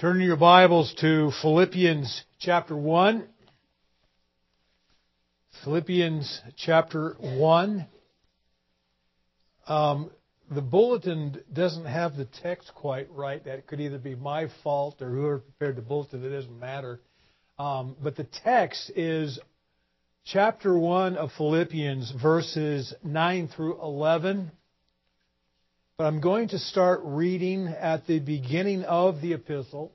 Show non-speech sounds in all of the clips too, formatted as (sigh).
Turn your Bibles to Philippians chapter 1. Philippians chapter 1. Um, the bulletin doesn't have the text quite right. That could either be my fault or whoever prepared the bulletin. It doesn't matter. Um, but the text is chapter 1 of Philippians, verses 9 through 11. But I'm going to start reading at the beginning of the epistle,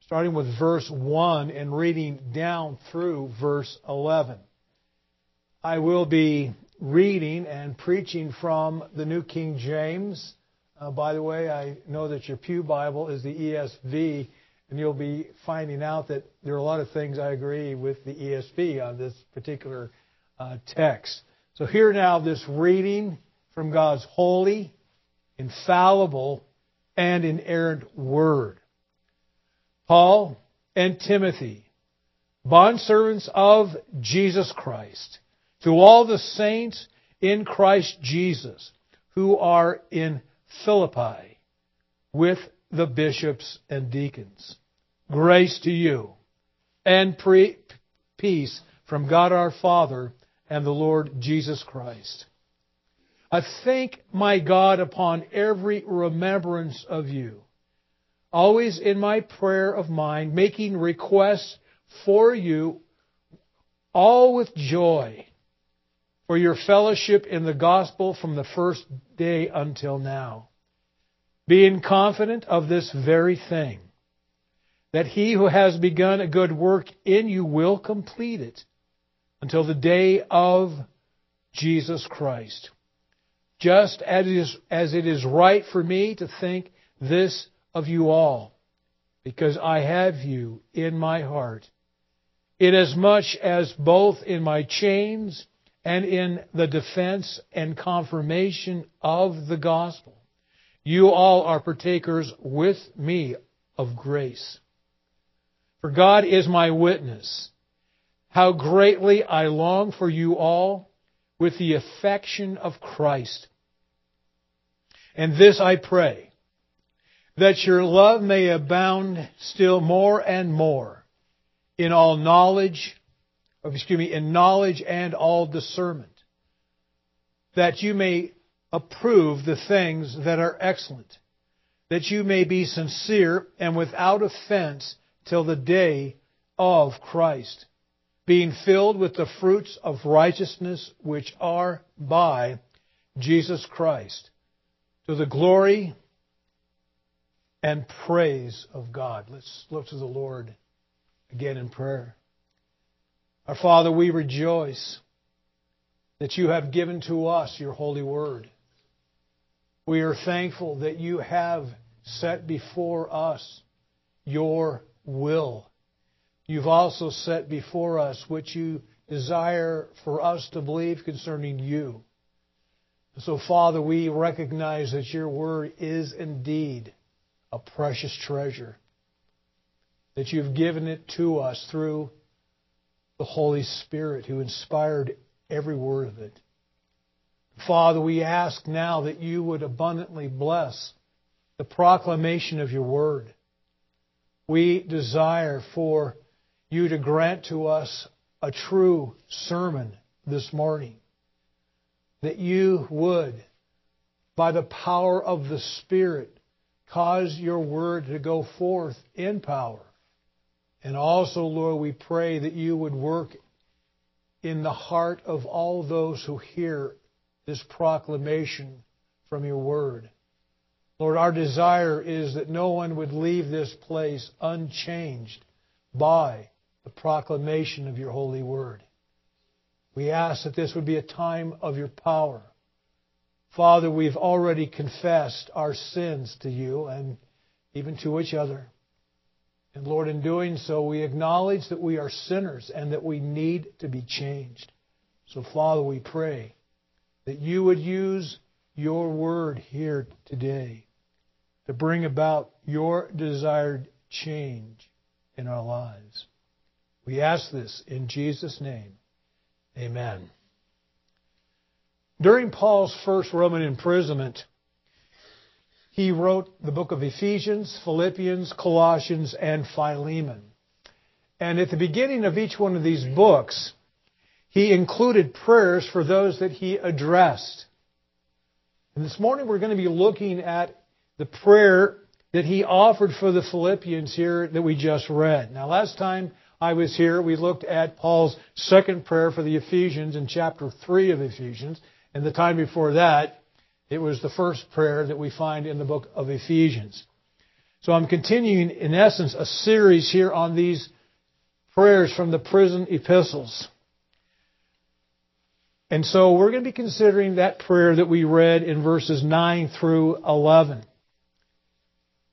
starting with verse 1 and reading down through verse 11. I will be reading and preaching from the New King James. Uh, by the way, I know that your Pew Bible is the ESV, and you'll be finding out that there are a lot of things I agree with the ESV on this particular uh, text. So, here now, this reading from God's holy, infallible, and inerrant Word. Paul and Timothy, bondservants of Jesus Christ, to all the saints in Christ Jesus who are in Philippi with the bishops and deacons. Grace to you and pre- peace from God our Father and the Lord Jesus Christ. I thank my God upon every remembrance of you, always in my prayer of mind, making requests for you, all with joy, for your fellowship in the gospel from the first day until now, being confident of this very thing, that he who has begun a good work in you will complete it until the day of Jesus Christ just as it, is, as it is right for me to think this of you all, because I have you in my heart, inasmuch as both in my chains and in the defense and confirmation of the gospel, you all are partakers with me of grace. For God is my witness, how greatly I long for you all with the affection of Christ. And this I pray, that your love may abound still more and more in all knowledge, oh, excuse me, in knowledge and all discernment, that you may approve the things that are excellent, that you may be sincere and without offense till the day of Christ being filled with the fruits of righteousness which are by Jesus Christ, to the glory and praise of God. Let's look to the Lord again in prayer. Our Father, we rejoice that you have given to us your holy word. We are thankful that you have set before us your will You've also set before us what you desire for us to believe concerning you. So, Father, we recognize that your word is indeed a precious treasure, that you've given it to us through the Holy Spirit who inspired every word of it. Father, we ask now that you would abundantly bless the proclamation of your word. We desire for you to grant to us a true sermon this morning. That you would, by the power of the Spirit, cause your word to go forth in power. And also, Lord, we pray that you would work in the heart of all those who hear this proclamation from your word. Lord, our desire is that no one would leave this place unchanged by the proclamation of your holy word. We ask that this would be a time of your power. Father, we've already confessed our sins to you and even to each other. And Lord, in doing so, we acknowledge that we are sinners and that we need to be changed. So, Father, we pray that you would use your word here today to bring about your desired change in our lives. We ask this in Jesus' name. Amen. During Paul's first Roman imprisonment, he wrote the book of Ephesians, Philippians, Colossians, and Philemon. And at the beginning of each one of these books, he included prayers for those that he addressed. And this morning we're going to be looking at the prayer that he offered for the Philippians here that we just read. Now, last time I was here, we looked at Paul's second prayer for the Ephesians in chapter 3 of Ephesians. And the time before that, it was the first prayer that we find in the book of Ephesians. So I'm continuing, in essence, a series here on these prayers from the prison epistles. And so we're going to be considering that prayer that we read in verses 9 through 11.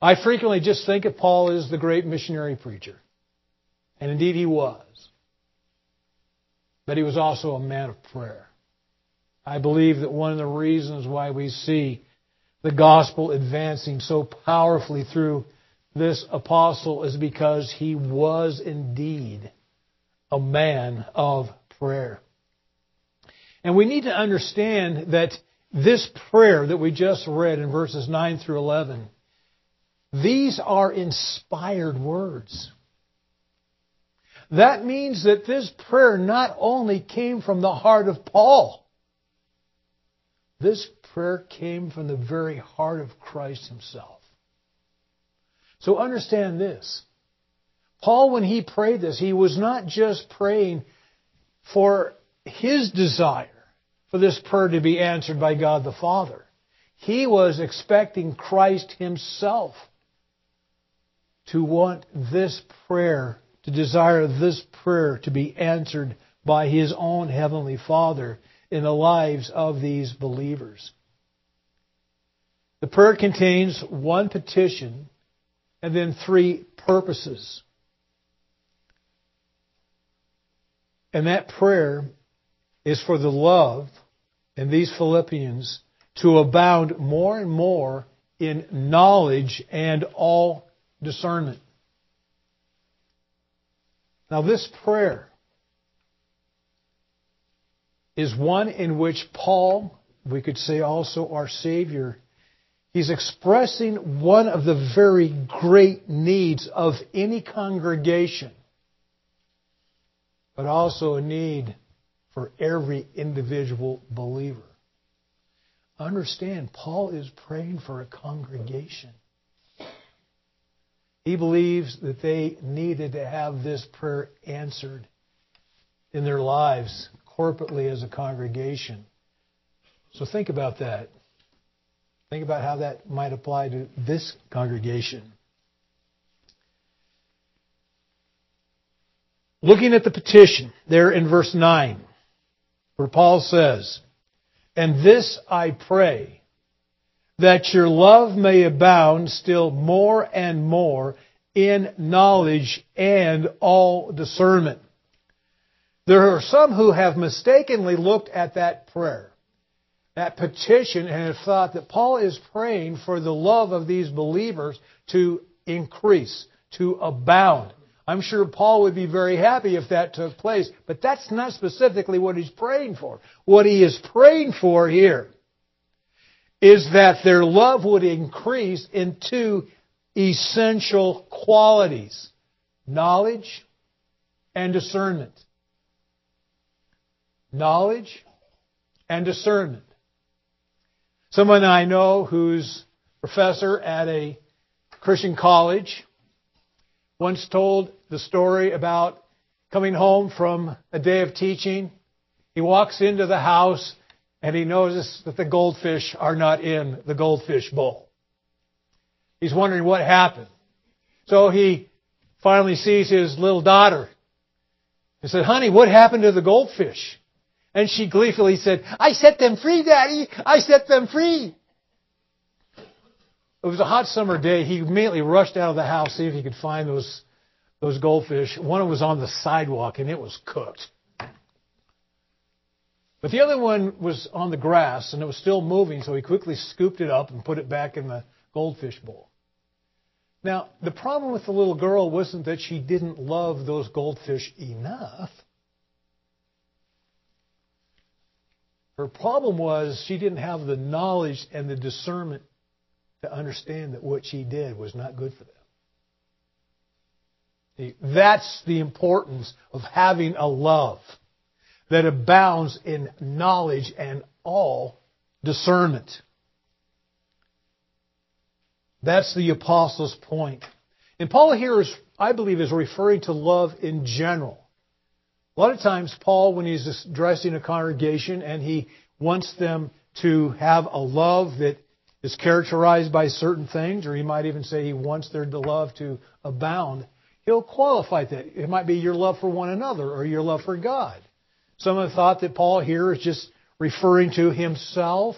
I frequently just think of Paul as the great missionary preacher. And indeed he was. But he was also a man of prayer. I believe that one of the reasons why we see the gospel advancing so powerfully through this apostle is because he was indeed a man of prayer. And we need to understand that this prayer that we just read in verses 9 through 11 these are inspired words. That means that this prayer not only came from the heart of Paul, this prayer came from the very heart of Christ himself. So understand this. Paul, when he prayed this, he was not just praying for his desire for this prayer to be answered by God the Father. He was expecting Christ himself to want this prayer, to desire this prayer to be answered by His own Heavenly Father in the lives of these believers. The prayer contains one petition and then three purposes. And that prayer is for the love in these Philippians to abound more and more in knowledge and all discernment. Now, this prayer is one in which Paul, we could say also our Savior, he's expressing one of the very great needs of any congregation, but also a need for every individual believer. Understand, Paul is praying for a congregation. He believes that they needed to have this prayer answered in their lives corporately as a congregation. So think about that. Think about how that might apply to this congregation. Looking at the petition there in verse 9, where Paul says, And this I pray that your love may abound still more and more in knowledge and all discernment. There are some who have mistakenly looked at that prayer, that petition, and have thought that Paul is praying for the love of these believers to increase, to abound. I'm sure Paul would be very happy if that took place, but that's not specifically what he's praying for. What he is praying for here is that their love would increase in two essential qualities knowledge and discernment. Knowledge and discernment. Someone I know who's professor at a Christian college once told the story about coming home from a day of teaching. He walks into the house and he notices that the goldfish are not in the goldfish bowl. He's wondering what happened. So he finally sees his little daughter. He said, honey, what happened to the goldfish? And she gleefully said, I set them free, Daddy. I set them free. It was a hot summer day. He immediately rushed out of the house, to see if he could find those, those goldfish. One was on the sidewalk and it was cooked. But the other one was on the grass and it was still moving, so he quickly scooped it up and put it back in the goldfish bowl. Now, the problem with the little girl wasn't that she didn't love those goldfish enough. Her problem was she didn't have the knowledge and the discernment to understand that what she did was not good for them. That's the importance of having a love that abounds in knowledge and all discernment. That's the apostle's point. And Paul here is, I believe, is referring to love in general. A lot of times, Paul, when he's addressing a congregation and he wants them to have a love that is characterized by certain things, or he might even say he wants their love to abound, he'll qualify that. It might be your love for one another or your love for God. Some have thought that Paul here is just referring to himself.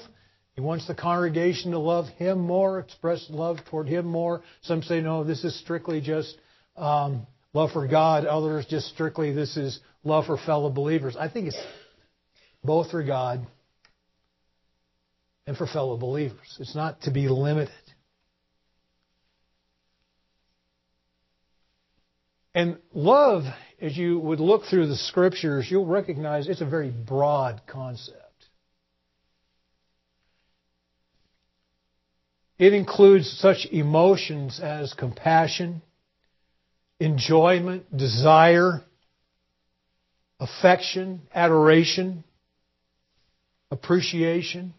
He wants the congregation to love him more, express love toward him more. Some say, no, this is strictly just um, love for God. Others just strictly this is love for fellow believers. I think it's both for God and for fellow believers. It's not to be limited. And love, as you would look through the scriptures, you'll recognize it's a very broad concept. It includes such emotions as compassion, enjoyment, desire, affection, adoration, appreciation.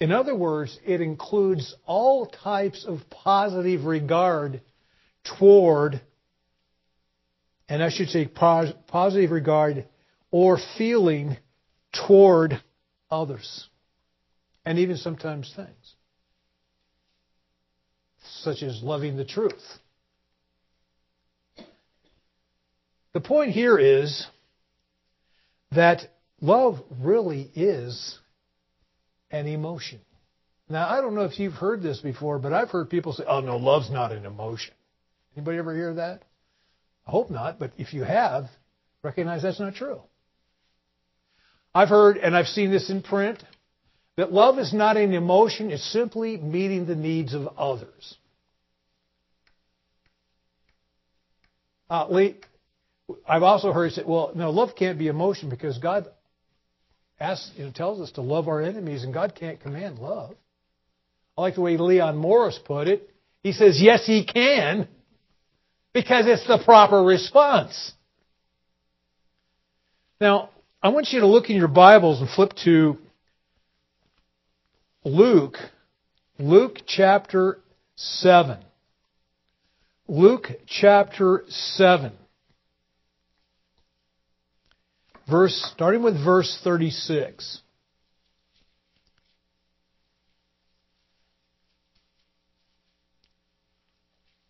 In other words, it includes all types of positive regard toward, and I should say positive regard or feeling toward others, and even sometimes things, such as loving the truth. The point here is that love really is an emotion. Now, I don't know if you've heard this before, but I've heard people say, oh, no, love's not an emotion. Anybody ever hear that? I hope not, but if you have, recognize that's not true. I've heard, and I've seen this in print, that love is not an emotion, it's simply meeting the needs of others. Uh, Lee, I've also heard say, well, no, love can't be emotion because God asks, you know, tells us to love our enemies, and God can't command love. I like the way Leon Morris put it. He says, yes, he can. Because it's the proper response. Now, I want you to look in your Bibles and flip to Luke, Luke chapter 7. Luke chapter 7. Verse, starting with verse 36.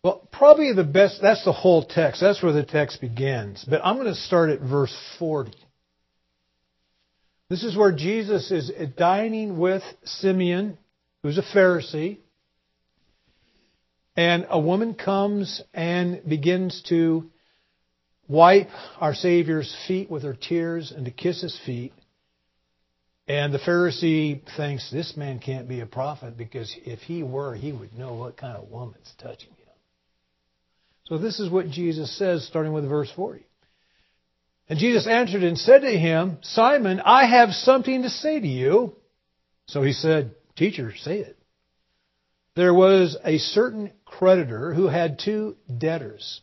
Well, probably the best, that's the whole text. That's where the text begins. But I'm going to start at verse 40. This is where Jesus is dining with Simeon, who's a Pharisee. And a woman comes and begins to wipe our Savior's feet with her tears and to kiss his feet. And the Pharisee thinks this man can't be a prophet because if he were, he would know what kind of woman's touching him. So this is what Jesus says, starting with verse 40. And Jesus answered and said to him, Simon, I have something to say to you. So he said, Teacher, say it. There was a certain creditor who had two debtors.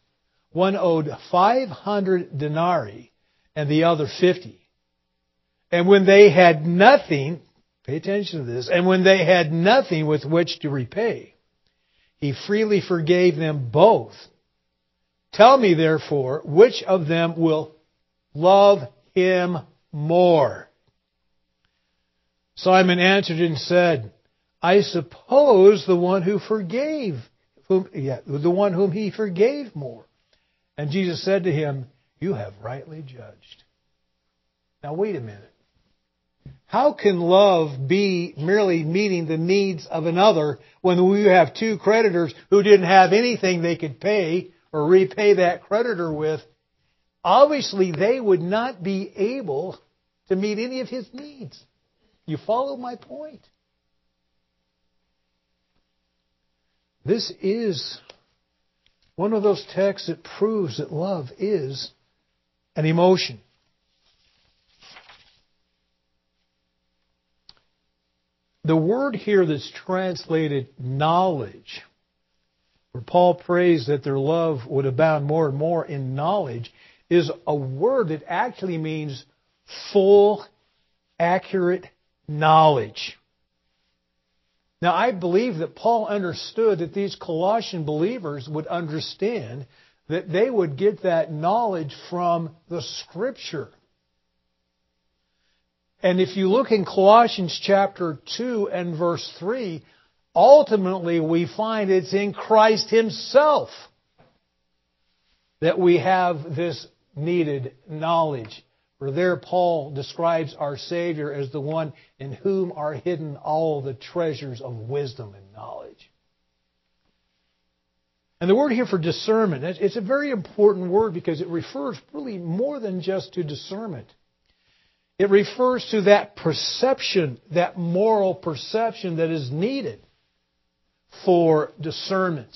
One owed 500 denarii and the other 50. And when they had nothing, pay attention to this, and when they had nothing with which to repay, he freely forgave them both. Tell me, therefore, which of them will love him more? Simon answered and said, I suppose the one who forgave, whom, yeah, the one whom he forgave more. And Jesus said to him, You have rightly judged. Now wait a minute. How can love be merely meeting the needs of another when we have two creditors who didn't have anything they could pay or repay that creditor with, obviously they would not be able to meet any of his needs. You follow my point? This is one of those texts that proves that love is an emotion. the word here that's translated knowledge, where Paul prays that their love would abound more and more in knowledge, is a word that actually means full, accurate knowledge. Now, I believe that Paul understood that these Colossian believers would understand that they would get that knowledge from the Scripture. And if you look in Colossians chapter 2 and verse 3, ultimately we find it's in Christ Himself that we have this needed knowledge. For there, Paul describes our Savior as the one in whom are hidden all the treasures of wisdom and knowledge. And the word here for discernment, it's a very important word because it refers really more than just to discernment. It refers to that perception, that moral perception that is needed for discernment.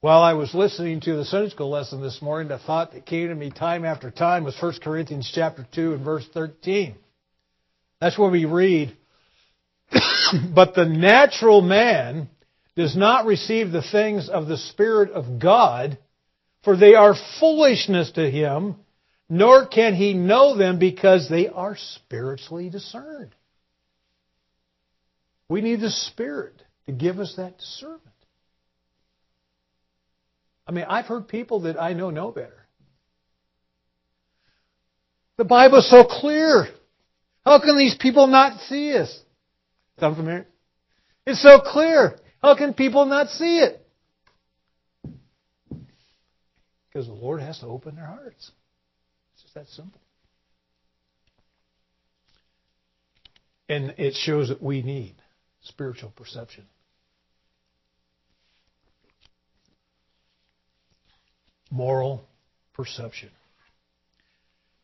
While I was listening to the Sunday school lesson this morning, the thought that came to me time after time was 1 Corinthians chapter 2 and verse 13. That's where we read, (coughs) But the natural man does not receive the things of the Spirit of God, for they are foolishness to him, nor can he know them because they are spiritually discerned. We need the Spirit to give us that discernment. I mean, I've heard people that I know know better. The Bible is so clear. How can these people not see us? Sound familiar? It's so clear. How can people not see it? Because the Lord has to open their hearts. It's just that simple. And it shows that we need spiritual perception. moral perception.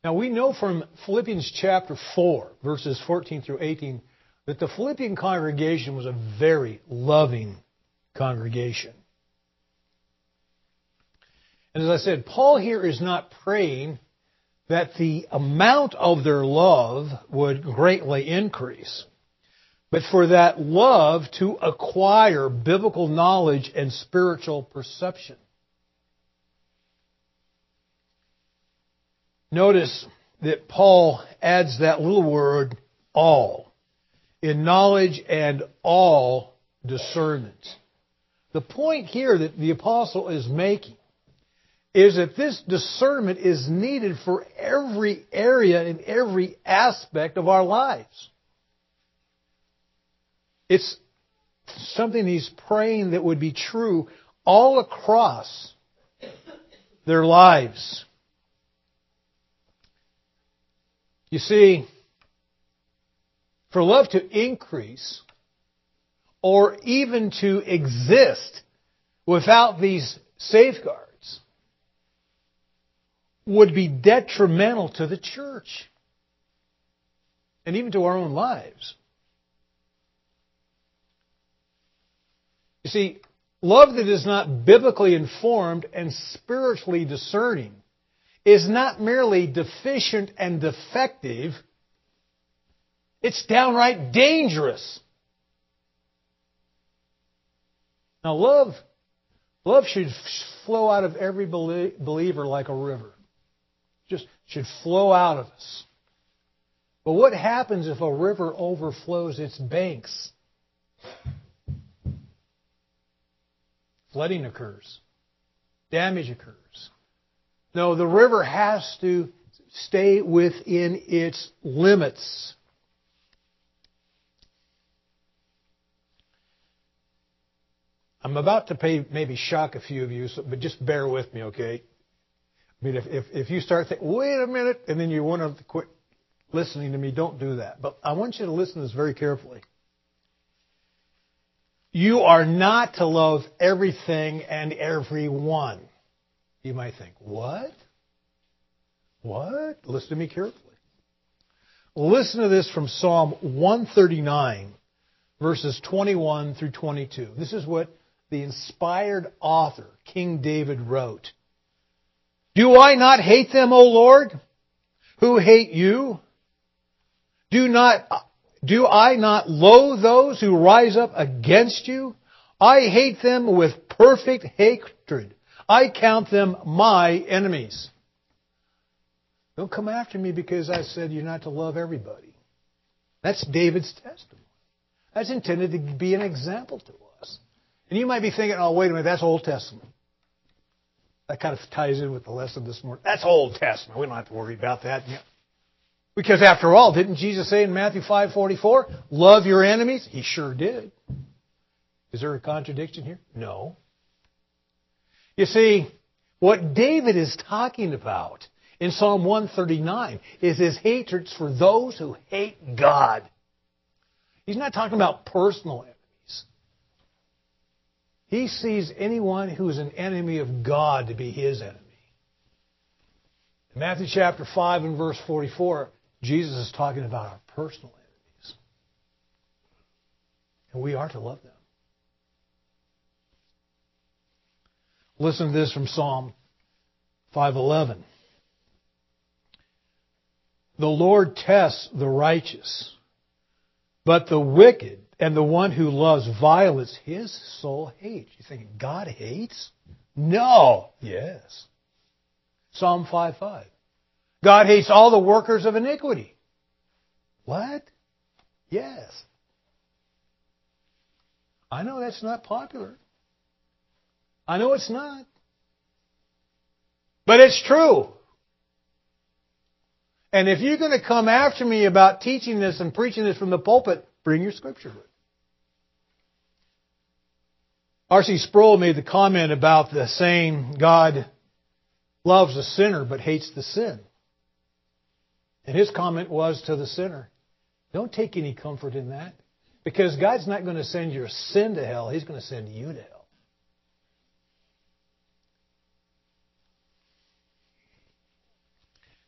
Now we know from Philippians chapter 4, verses 14 through 18, that the Philippian congregation was a very loving congregation. And as I said, Paul here is not praying that the amount of their love would greatly increase, but for that love to acquire biblical knowledge and spiritual perception. Notice that Paul adds that little word, all, in knowledge and all discernment. The point here that the apostle is making is that this discernment is needed for every area and every aspect of our lives. It's something he's praying that would be true all across their lives. You see, for love to increase or even to exist without these safeguards would be detrimental to the church and even to our own lives. You see, love that is not biblically informed and spiritually discerning is not merely deficient and defective, it's downright dangerous. Now, love, love should flow out of every believer like a river. Just should flow out of us. But what happens if a river overflows its banks? Flooding occurs. Damage occurs. No, the river has to stay within its limits. I'm about to pay, maybe shock a few of you, so, but just bear with me, okay? I mean, if, if, if you start thinking, wait a minute, and then you want to quit listening to me, don't do that. But I want you to listen to this very carefully. You are not to love everything and everyone. You might think, what? What? Listen to me carefully. Listen to this from Psalm 139, verses 21 through 22. This is what the inspired author, King David, wrote. Do I not hate them, O Lord, who hate you? Do not, do I not loathe those who rise up against you? I hate them with perfect hatred. I count them my enemies. Don't come after me because I said you're not to love everybody. That's David's testimony. That's intended to be an example to us. And you might be thinking, oh, wait a minute, that's Old Testament. That kind of ties in with the lesson this morning. That's Old Testament. We don't have to worry about that. Because after all, didn't Jesus say in Matthew 5:44, "Love your enemies"? He sure did. Is there a contradiction here? No. You see, what David is talking about in Psalm 139 is his hatred for those who hate God. He's not talking about personal enemies. He sees anyone who is an enemy of God to be his enemy. In Matthew chapter 5 and verse 44, Jesus is talking about our personal enemies. And we are to love them. Listen to this from Psalm 511. The Lord tests the righteous, but the wicked and the one who loves violence, his soul hates. You think God hates? No. Yes. Psalm 5:5. God hates all the workers of iniquity. What? Yes. I know that's not popular. I know it's not. But it's true. And if you're going to come after me about teaching this and preaching this from the pulpit, bring your scripture. R.C. Sproul made the comment about the saying, God loves the sinner but hates the sin. And his comment was to the sinner, don't take any comfort in that. Because God's not going to send your sin to hell, He's going to send you to hell.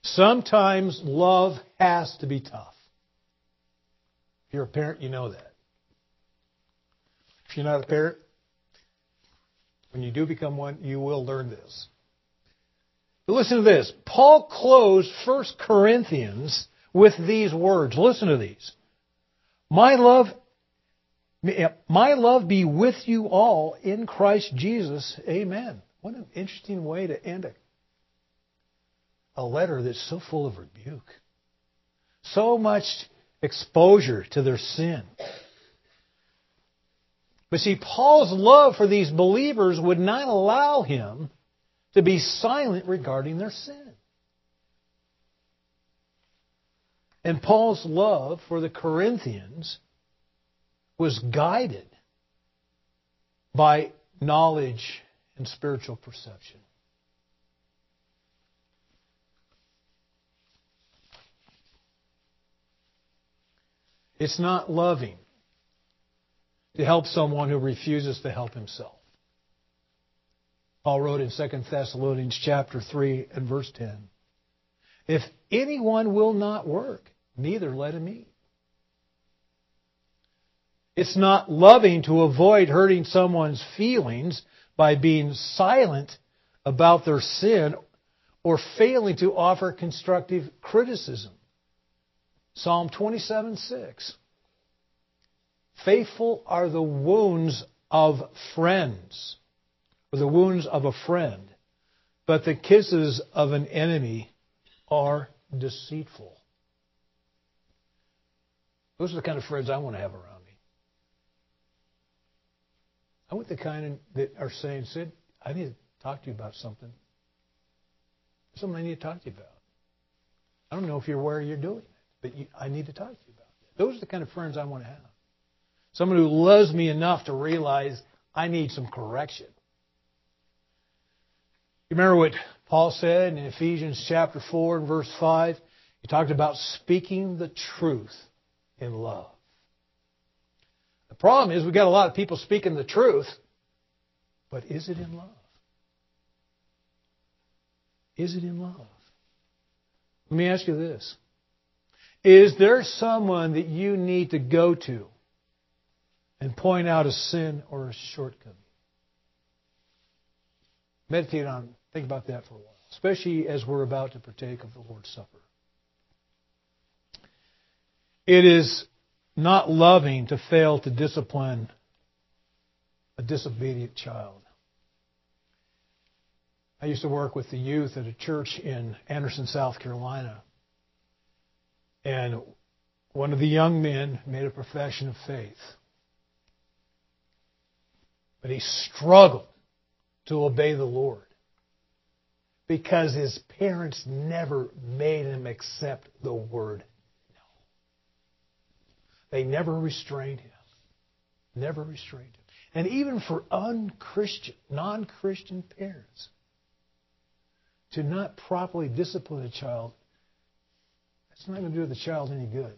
Sometimes love has to be tough. If you're a parent, you know that. If you're not a parent, when you do become one, you will learn this. But listen to this. Paul closed 1 Corinthians with these words. Listen to these. My love, my love be with you all in Christ Jesus. Amen. What an interesting way to end a, a letter that's so full of rebuke. So much exposure to their sin. But see, Paul's love for these believers would not allow him to be silent regarding their sin. And Paul's love for the Corinthians was guided by knowledge and spiritual perception. It's not loving to help someone who refuses to help himself. Paul wrote in 2 Thessalonians chapter 3 and verse 10, If anyone will not work, neither let him eat. It's not loving to avoid hurting someone's feelings by being silent about their sin or failing to offer constructive criticism. Psalm 27 6. Faithful are the wounds of friends or the wounds of a friend, but the kisses of an enemy are deceitful. Those are the kind of friends I want to have around me. I want the kind that are saying, Sid, I need to talk to you about something. Something I need to talk to you about. I don't know if you're aware you're doing it, but you, I need to talk to you about it. Those are the kind of friends I want to have. Someone who loves me enough to realize I need some correction. You remember what Paul said in Ephesians chapter 4 and verse 5? He talked about speaking the truth in love. The problem is we've got a lot of people speaking the truth, but is it in love? Is it in love? Let me ask you this. Is there someone that you need to go to and point out a sin or a shortcoming? Meditate on, think about that for a while, especially as we're about to partake of the Lord's Supper. It is not loving to fail to discipline a disobedient child. I used to work with the youth at a church in Anderson, South Carolina. And one of the young men made a profession of faith. But he struggled to obey the Lord because his parents never made him accept the word no. They never restrained him. Never restrained him. And even for unchristian, non Christian parents, to not properly discipline a child, that's not going to do the child any good.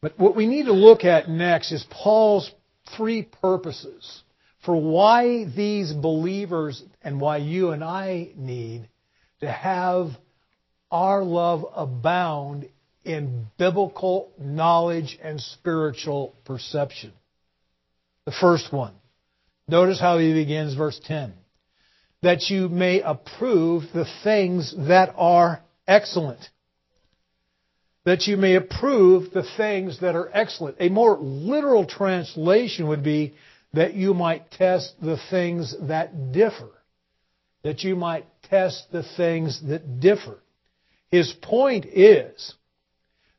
But what we need to look at next is Paul's three purposes for why these believers and why you and I need to have our love abound in biblical knowledge and spiritual perception. The first one. Notice how he begins verse 10 that you may approve the things that are excellent. That you may approve the things that are excellent. A more literal translation would be that you might test the things that differ. That you might test the things that differ. His point is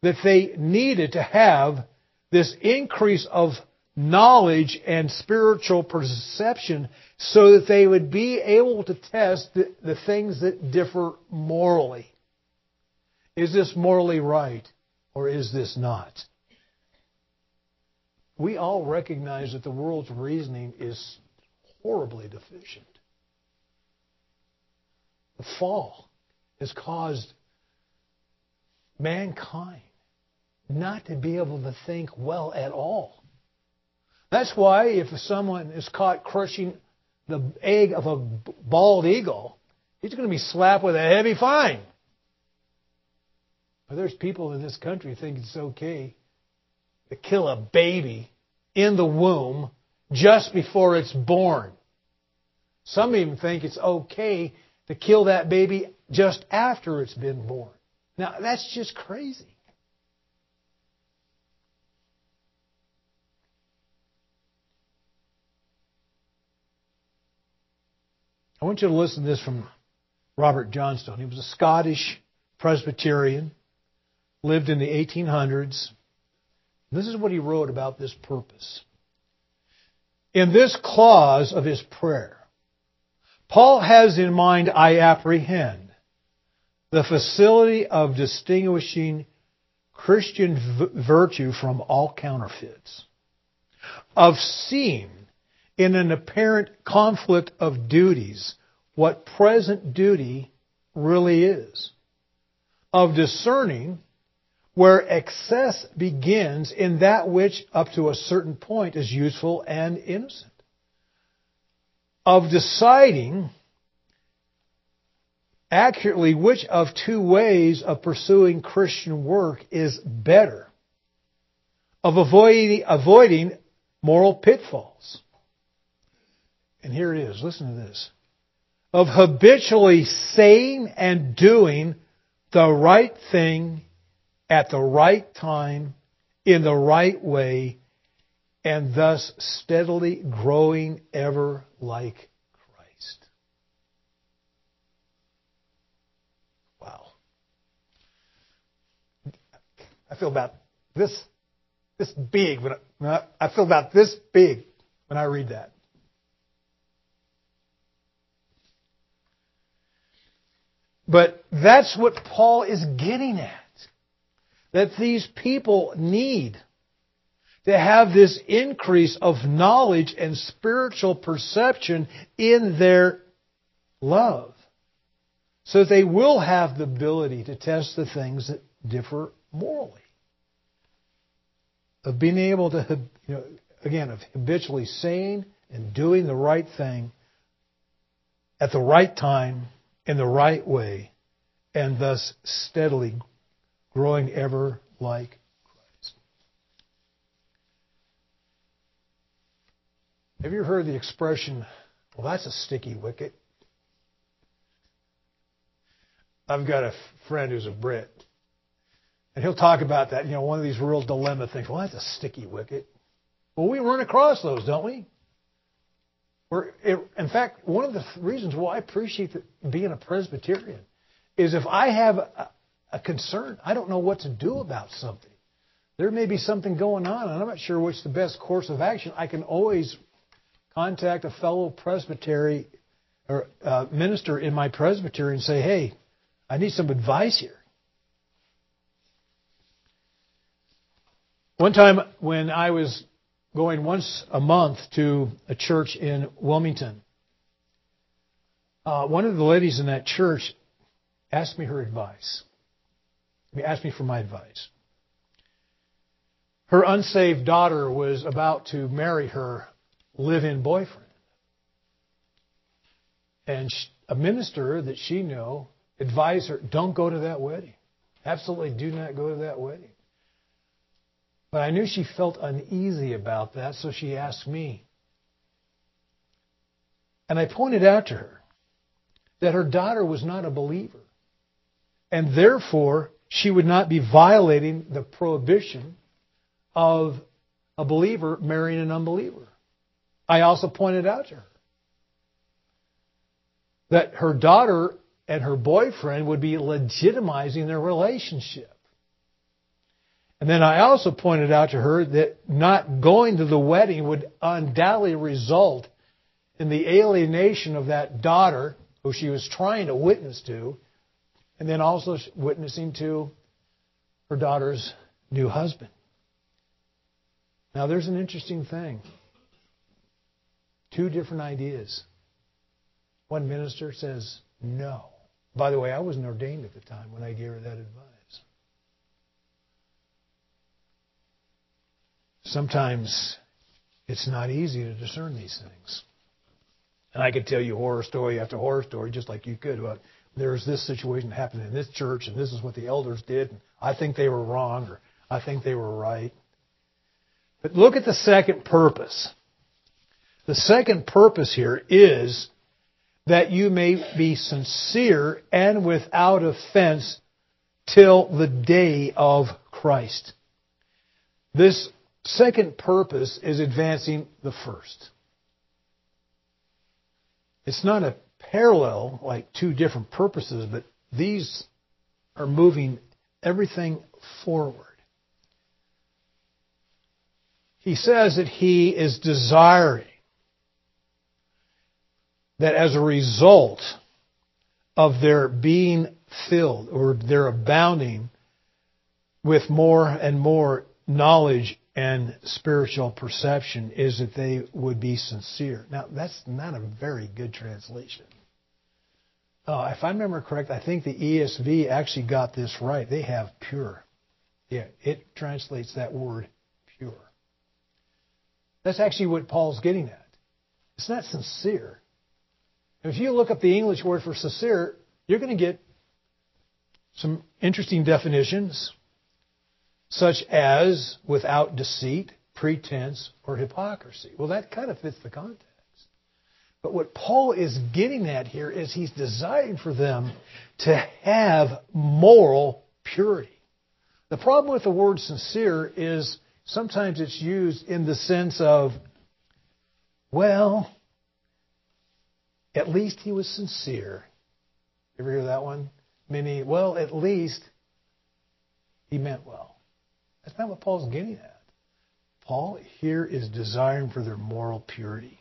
that they needed to have this increase of knowledge and spiritual perception so that they would be able to test the, the things that differ morally. Is this morally right or is this not? We all recognize that the world's reasoning is horribly deficient. The fall has caused mankind not to be able to think well at all. That's why if someone is caught crushing the egg of a bald eagle, he's going to be slapped with a heavy fine. But there's people in this country think it's okay to kill a baby in the womb just before it's born. Some even think it's okay to kill that baby just after it's been born. Now, that's just crazy. I want you to listen to this from Robert Johnstone. He was a Scottish Presbyterian, lived in the 1800s. This is what he wrote about this purpose. In this clause of his prayer, Paul has in mind, I apprehend, the facility of distinguishing Christian virtue from all counterfeits, of seeing in an apparent conflict of duties what present duty really is, of discerning where excess begins in that which up to a certain point is useful and innocent, of deciding accurately which of two ways of pursuing Christian work is better, of avoiding, avoiding moral pitfalls and here it is. Listen to this. Of habitually saying and doing the right thing at the right time in the right way and thus steadily growing ever like Christ. Wow. I feel about this this big when I, I feel about this big when I read that. But that's what Paul is getting at. That these people need to have this increase of knowledge and spiritual perception in their love. So they will have the ability to test the things that differ morally. Of being able to, you know, again, of habitually saying and doing the right thing at the right time in the right way, and thus steadily growing ever like Christ. Have you heard the expression, well, that's a sticky wicket? I've got a friend who's a Brit, And he'll talk about that, you know, one of these real dilemma things. Well, that's a sticky wicket. Well, we run across those, don't we? We're, in fact, one of the reasons why I appreciate being a Presbyterian is if I have a concern, I don't know what to do about something. There may be something going on, and I'm not sure what's the best course of action. I can always contact a fellow presbytery or uh, minister in my presbytery and say, "Hey, I need some advice here." One time when I was going once a month to a church in Wilmington, uh, one of the ladies in that church asked me her advice. She asked me for my advice. Her unsaved daughter was about to marry her live in boyfriend. And a minister that she knew advised her don't go to that wedding. Absolutely do not go to that wedding. But I knew she felt uneasy about that, so she asked me. And I pointed out to her that her daughter was not a believer. And therefore, she would not be violating the prohibition of a believer marrying an unbeliever. I also pointed out to her that her daughter and her boyfriend would be legitimizing their relationship. And then I also pointed out to her that not going to the wedding would undoubtedly result in the alienation of that daughter who she was trying to witness to, and then also witnessing to her daughter's new husband. Now, there's an interesting thing. Two different ideas. One minister says no. By the way, I wasn't ordained at the time when I gave her that advice. sometimes it's not easy to discern these things. And I could tell you horror story after horror story, just like you could, about there's this situation happening in this church, and this is what the elders did, and I think they were wrong, or I think they were right. But look at the second purpose. The second purpose here is that you may be sincere and without offense till the day of Christ. This second purpose is advancing the first. It's not a parallel, like two different purposes, but these are moving everything forward. He says that he is desiring that as a result of their being filled or their abounding with more and more knowledge and spiritual perception is that they would be sincere. Now, that's not a very good translation. Uh, if I remember correct, I think the ESV actually got this right. They have pure. Yeah, it translates that word pure. That's actually what Paul's getting at. It's not sincere. If you look up the English word for sincere, you're going to get some interesting definitions such as without deceit, pretense, or hypocrisy. Well, that kind of fits the context. But what Paul is getting at here is he's desiring for them to have moral purity. The problem with the word sincere is sometimes it's used in the sense of, well, at least he was sincere. Ever hear that one? Meaning, well, at least he meant well. That's not what Paul's getting at. Paul here is desiring for their moral purity.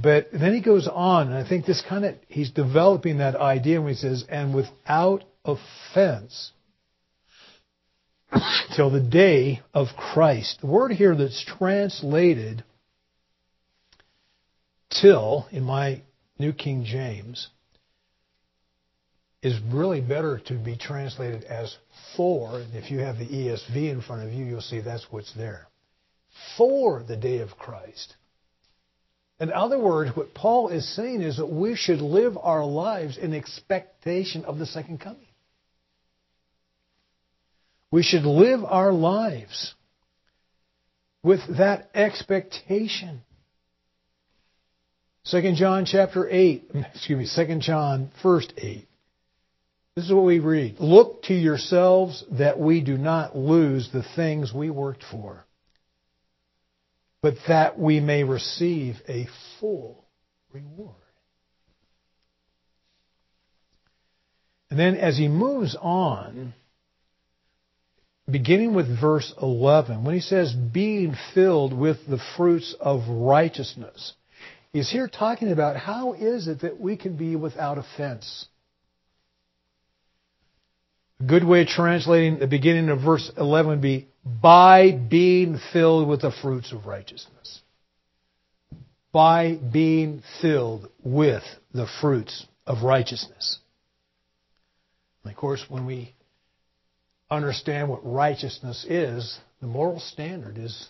But then he goes on, and I think this kind of, he's developing that idea when he says, and without offense (coughs) till the day of Christ. The word here that's translated till in my New King James is really better to be translated as for. And if you have the ESV in front of you, you'll see that's what's there. For the day of Christ. In other words, what Paul is saying is that we should live our lives in expectation of the second coming. We should live our lives with that expectation. 2 John chapter 8, (laughs) excuse me, 2 John first 8 This is what we read. Look to yourselves that we do not lose the things we worked for, but that we may receive a full reward. And then as he moves on, beginning with verse 11, when he says, being filled with the fruits of righteousness, he's here talking about how is it that we can be without offense. Good way of translating the beginning of verse 11 would be, by being filled with the fruits of righteousness. By being filled with the fruits of righteousness. And of course, when we understand what righteousness is, the moral standard is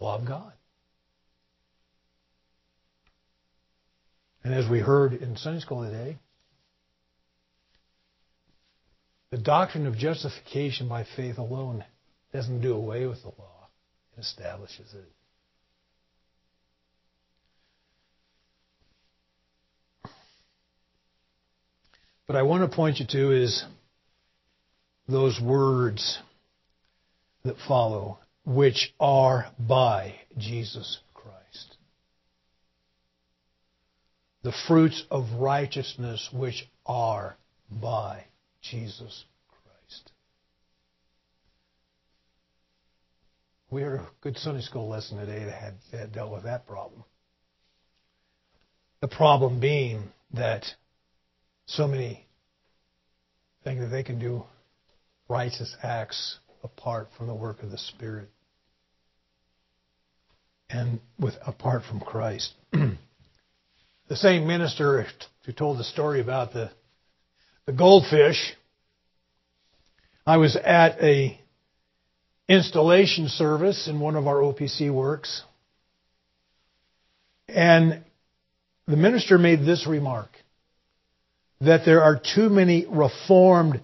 love of God. And as we heard in Sunday school today, the doctrine of justification by faith alone doesn't do away with the law, it establishes it. But I want to point you to is those words that follow, which are by Jesus Christ. The fruits of righteousness which are by Jesus Christ. We heard a good Sunday school lesson today that had, that dealt with that problem. The problem being that so many think that they can do righteous acts apart from the work of the Spirit and with apart from Christ. (clears throat) the same minister who told the story about the the goldfish. I was at a installation service in one of our OPC works, and the minister made this remark that there are too many reformed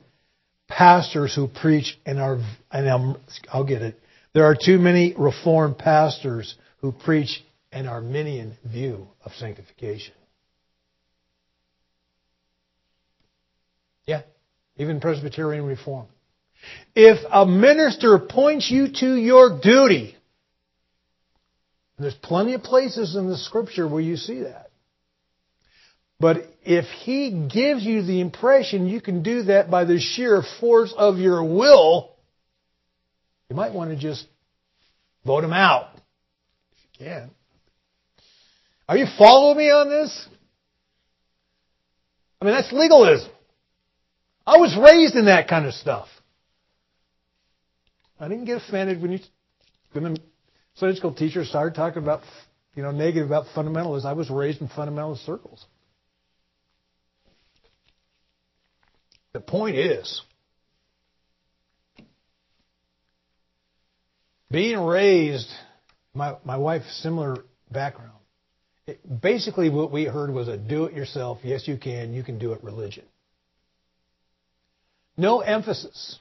pastors who preach and are, and I'm, I'll get it. There are too many reformed pastors who preach an Arminian view of sanctification. Yeah, even Presbyterian reform. If a minister points you to your duty, there's plenty of places in the scripture where you see that. But if he gives you the impression you can do that by the sheer force of your will, you might want to just vote him out. If you can. Are you following me on this? I mean, that's legalism. I was raised in that kind of stuff. I didn't get offended when you, when the Sunday school teacher started talking about, you know, negative about fundamentalists. I was raised in fundamentalist circles. The point is, being raised, my, my wife's similar background. It, basically, what we heard was a do it yourself, yes, you can, you can do it religion. No emphasis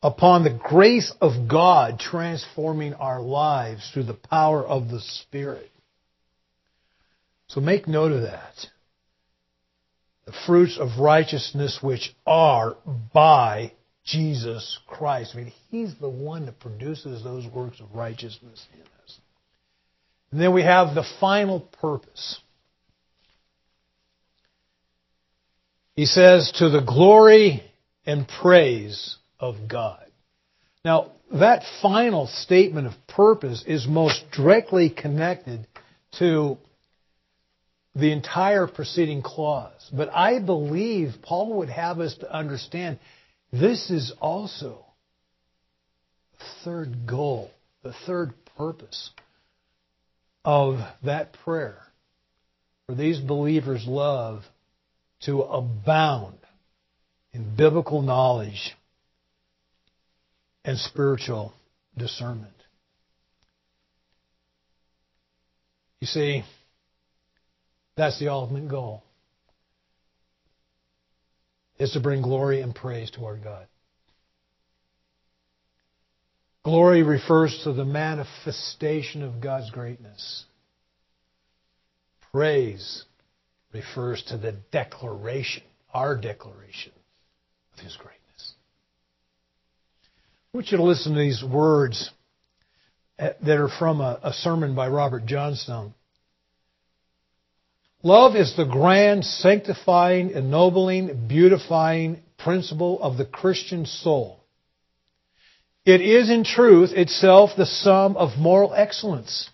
upon the grace of God transforming our lives through the power of the Spirit. So make note of that the fruits of righteousness which are by Jesus Christ. I mean, He's the one that produces those works of righteousness in us. And then we have the final purpose. He says, to the glory and praise of God. Now, that final statement of purpose is most directly connected to the entire preceding clause. But I believe Paul would have us to understand this is also the third goal, the third purpose of that prayer. For these believers' love to abound in biblical knowledge and spiritual discernment. You see, that's the ultimate goal. Is to bring glory and praise to our God. Glory refers to the manifestation of God's greatness. Praise refers to the declaration, our declaration of His greatness. I want you to listen to these words uh, that are from a, a sermon by Robert Johnstone. Love is the grand, sanctifying, ennobling, beautifying principle of the Christian soul. It is in truth itself the sum of moral excellence.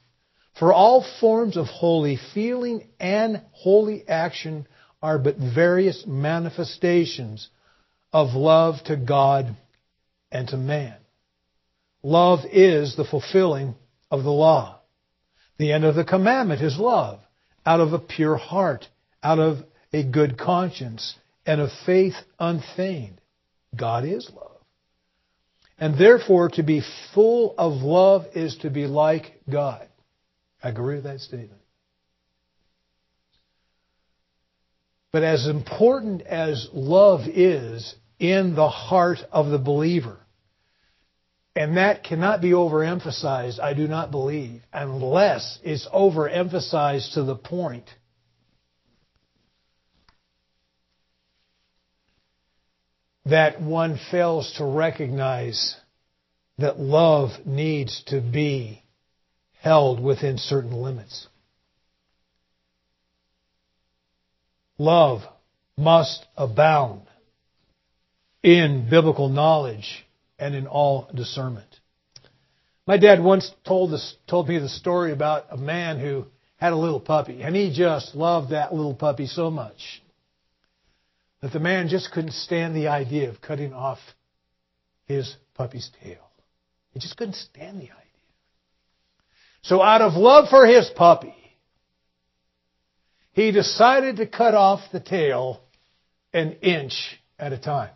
For all forms of holy feeling and holy action are but various manifestations of love to God and to man. Love is the fulfilling of the law. The end of the commandment is love out of a pure heart, out of a good conscience, and of faith unfeigned. God is love. And therefore, to be full of love is to be like God. I agree with that statement. But as important as love is in the heart of the believer, and that cannot be overemphasized, I do not believe, unless it's overemphasized to the point that one fails to recognize that love needs to be held within certain limits. Love must abound in biblical knowledge and in all discernment. My dad once told told me the story about a man who had a little puppy, and he just loved that little puppy so much that the man just couldn't stand the idea of cutting off his puppy's tail. He just couldn't stand the idea. So out of love for his puppy, he decided to cut off the tail an inch at a time.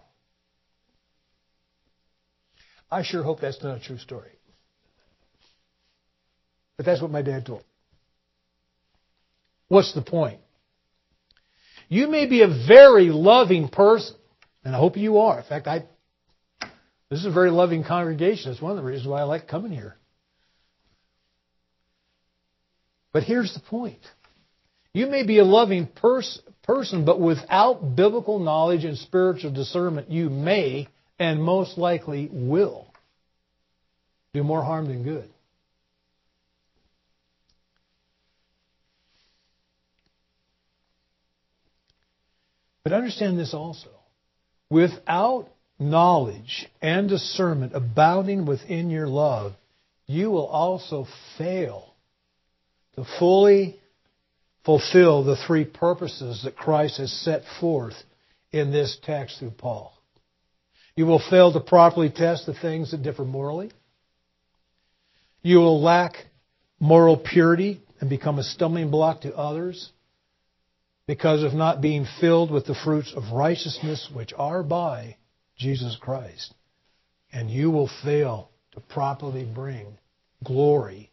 I sure hope that's not a true story. But that's what my dad told. me. What's the point? You may be a very loving person, and I hope you are. In fact, I this is a very loving congregation. That's one of the reasons why I like coming here. But here's the point. You may be a loving pers- person, but without biblical knowledge and spiritual discernment, you may and most likely will do more harm than good. But understand this also. Without knowledge and discernment abounding within your love, you will also fail to fully fulfill the three purposes that Christ has set forth in this text through Paul. You will fail to properly test the things that differ morally. You will lack moral purity and become a stumbling block to others because of not being filled with the fruits of righteousness which are by Jesus Christ. And you will fail to properly bring glory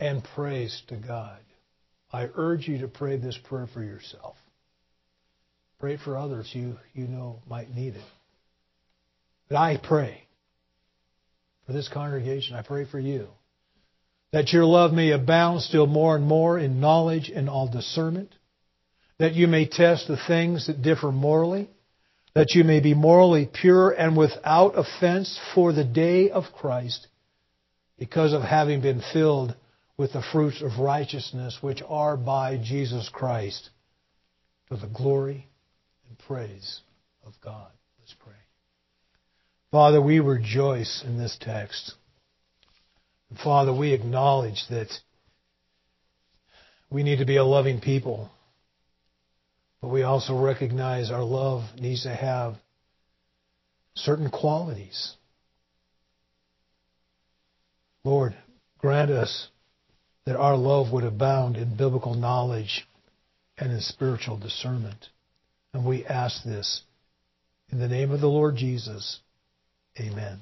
and praise to God. I urge you to pray this prayer for yourself. Pray for others you, you know might need it. But I pray for this congregation. I pray for you. That your love may abound still more and more in knowledge and all discernment. That you may test the things that differ morally. That you may be morally pure and without offense for the day of Christ because of having been filled with the fruits of righteousness which are by Jesus Christ for the glory and praise of God. Let's pray. Father, we rejoice in this text. Father, we acknowledge that we need to be a loving people, but we also recognize our love needs to have certain qualities. Lord, grant us that our love would abound in biblical knowledge and in spiritual discernment. And we ask this in the name of the Lord Jesus. Amen.